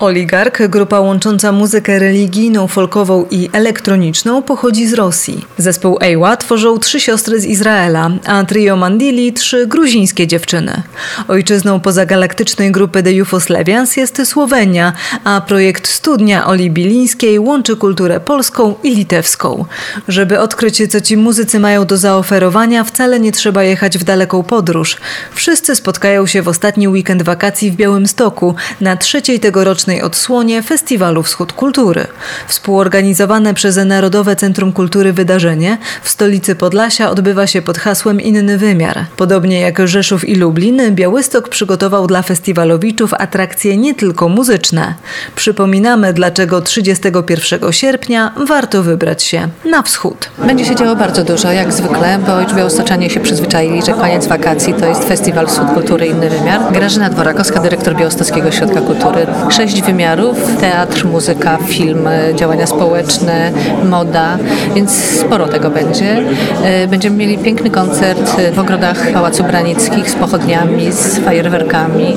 Oligark, grupa łącząca muzykę religijną, folkową i elektroniczną, pochodzi z Rosji. Zespół Ewa tworzą trzy siostry z Izraela, a trio Mandili trzy gruzińskie dziewczyny. Ojczyzną pozagalaktycznej grupy The Jugosławians jest Słowenia, a projekt Studnia Oli Bilińskiej łączy kulturę polską i litewską. Żeby odkryć, co ci muzycy mają do zaoferowania, wcale nie trzeba jechać w daleką podróż. Wszyscy spotkają się w ostatni weekend wakacji w Białymstoku na trzeciej tegorocznej odsłonie Festiwalu Wschód Kultury. Współorganizowane przez Narodowe Centrum Kultury wydarzenie w stolicy Podlasia odbywa się pod hasłem Inny Wymiar. Podobnie jak Rzeszów i Lublin, Białystok przygotował dla festiwalowiczów atrakcje nie tylko muzyczne. Przypominamy, dlaczego 31 sierpnia warto wybrać się na wschód. Będzie się działo bardzo dużo, jak zwykle, bo już białostoczanie się przyzwyczaili, że koniec wakacji to jest Festiwal Wschód Kultury Inny Wymiar. Grażyna Dworakowska, dyrektor Białostockiego Ośrodka Kultury. Sześć sześć wymiarów: teatr, muzyka, film, działania społeczne, moda, więc sporo tego będzie. E, będziemy mieli piękny koncert w ogrodach Pałacu Branickich z pochodniami, z fajerwerkami,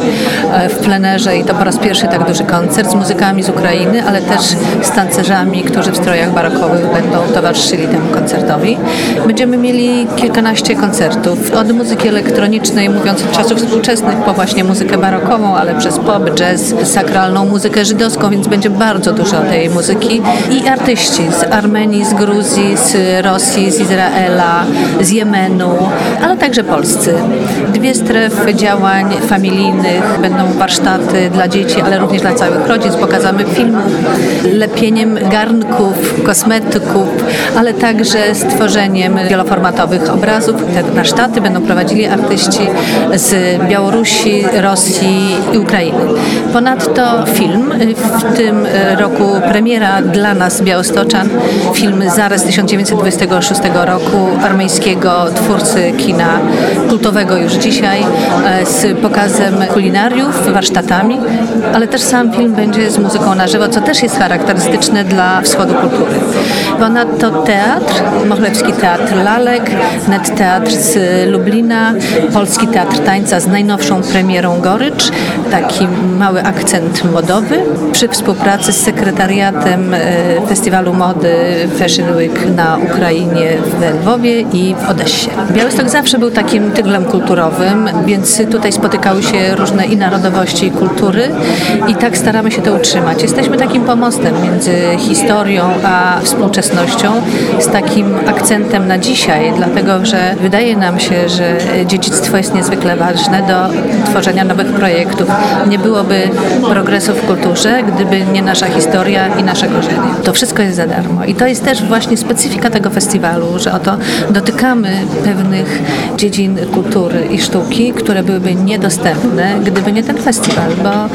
e, w plenerze i to po raz pierwszy tak duży koncert z muzykami z Ukrainy, ale też z tancerzami, którzy w strojach barokowych będą towarzyszyli temu koncertowi. Będziemy mieli kilkanaście koncertów, od muzyki elektronicznej, mówiąc od czasów współczesnych, po właśnie muzykę barokową, ale przez pop, jazz, sakralną muzykę żydowską, więc będzie bardzo dużo tej muzyki. I artyści z Armenii, z Gruzji, z Rosji, z Izraela, z Jemenu, ale także polscy. Dwie strefy działań familijnych, będą warsztaty dla dzieci, ale również dla całych rodzin. Pokazamy film lepieniem garnków, kosmetyków, ale także stworzeniem wieloformatowych obrazów. Te warsztaty będą prowadzili artyści z Białorusi, Rosji i Ukrainy. Ponadto film. W tym e, roku premiera dla nas Białostoczan, film Zaraz 1926 roku armeńskiego twórcy kina kultowego już dzisiaj e, z pokazem kulinariów, warsztatami, ale też sam film będzie z muzyką na żywo, co też jest charakterystyczne dla wschodu kultury. Ponadto teatr, Mochlewski Teatr Lalek, Net Teatr z Lublina, Polski Teatr Tańca z najnowszą premierą Gorycz, taki mały akcent modowy przy współpracy z sekretariatem e, Festiwalu Mody Fashion Week na Ukrainie w Lwowie i w Odessie. Białystok zawsze był takim tyglem kulturowym, więc tutaj spotykały się różne i narodowości i kultury i tak staramy się to utrzymać. Jesteśmy takim pomostem między historią a współczesnością z takim akcentem na dzisiaj, dlatego że wydaje nam się, że dziedzictwo jest niezwykle ważne do tworzenia nowych projektów. Nie byłoby progresu w kulturze, gdyby nie nasza historia i nasze korzenie. To wszystko jest za darmo. I to jest też właśnie specyfika tego festiwalu, że oto dotykamy pewnych dziedzin kultury i sztuki, które byłyby niedostępne, gdyby nie ten festiwal, bo e,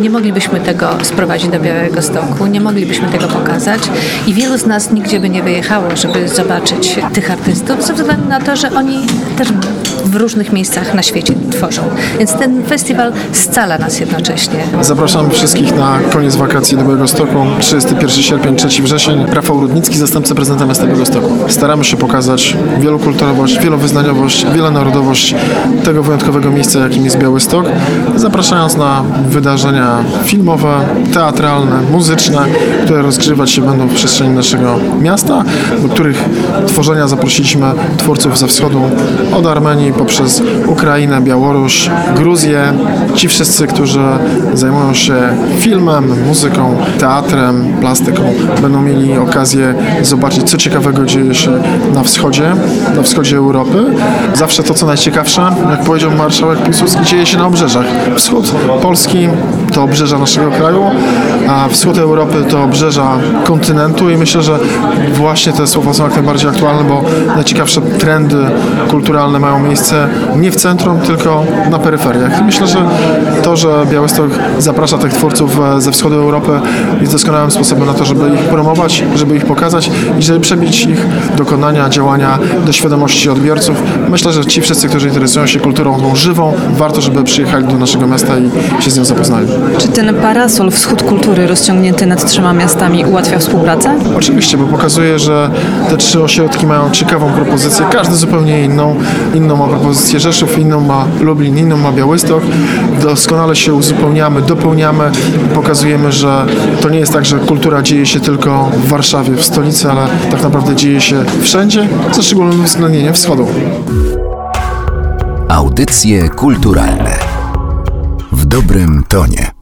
nie moglibyśmy tego sprowadzić do Białego Stoku, nie moglibyśmy tego pokazać i wielu z nas nigdzie by nie wyjechało, żeby zobaczyć tych artystów, ze względu na to, że oni też w różnych miejscach na świecie tworzą. Więc ten festiwal scala nas jednocześnie. Zapraszam wszystkich na koniec wakacji do Białego Stoku. 31 sierpień, 3 wrzesień. Rafał Rudnicki, zastępca prezydenta miasta Białego Stoku. Staramy się pokazać wielokulturowość, wielowyznaniowość, wielonarodowość tego wyjątkowego miejsca, jakim jest Białystok. Zapraszając na wydarzenia filmowe, teatralne, muzyczne, które rozgrywać się będą w przestrzeni naszego miasta, do których tworzenia zaprosiliśmy twórców ze wschodu, od Armenii poprzez Ukrainę, Białoruś, Gruzję. Ci wszyscy, którzy zajmują się filmem, muzyką, teatrem, plastyką, będą mieli okazję zobaczyć, co ciekawego dzieje się na wschodzie, na wschodzie Europy. Zawsze to, co najciekawsze, jak powiedział marszałek Piłsudski, dzieje się na obrzeżach. Wschód Polski to obrzeża naszego kraju, a wschód Europy to obrzeża kontynentu i myślę, że właśnie te słowa są jak najbardziej aktualne, bo najciekawsze trendy kulturalne mają miejsce nie w centrum, tylko na peryferiach. I myślę, że to, że Białystok zaprasza tych twórców e, ze wschodu Europy jest doskonałym sposobem na to, żeby ich promować, żeby ich pokazać i żeby przebić ich dokonania, działania do świadomości odbiorców. Myślę, że ci wszyscy, którzy interesują się kulturą żywą, warto, żeby przyjechali do naszego miasta i się z nią zapoznali. Czy ten parasol wschód kultury rozciągnięty nad trzema miastami ułatwia współpracę? Oczywiście, bo pokazuje, że te trzy ośrodki mają ciekawą propozycję, każdy zupełnie inną. Inną propozycję Rzeszów, inną ma Lublin, inną ma Białystok. Doskonale się uzupełniamy, dopełniamy pokazujemy, że to nie jest tak, że kultura dzieje się tylko w Warszawie, w stolicy, ale tak naprawdę dzieje się wszędzie, ze szczególnym uwzględnieniem wschodu. Audycje kulturalne w dobrym tonie.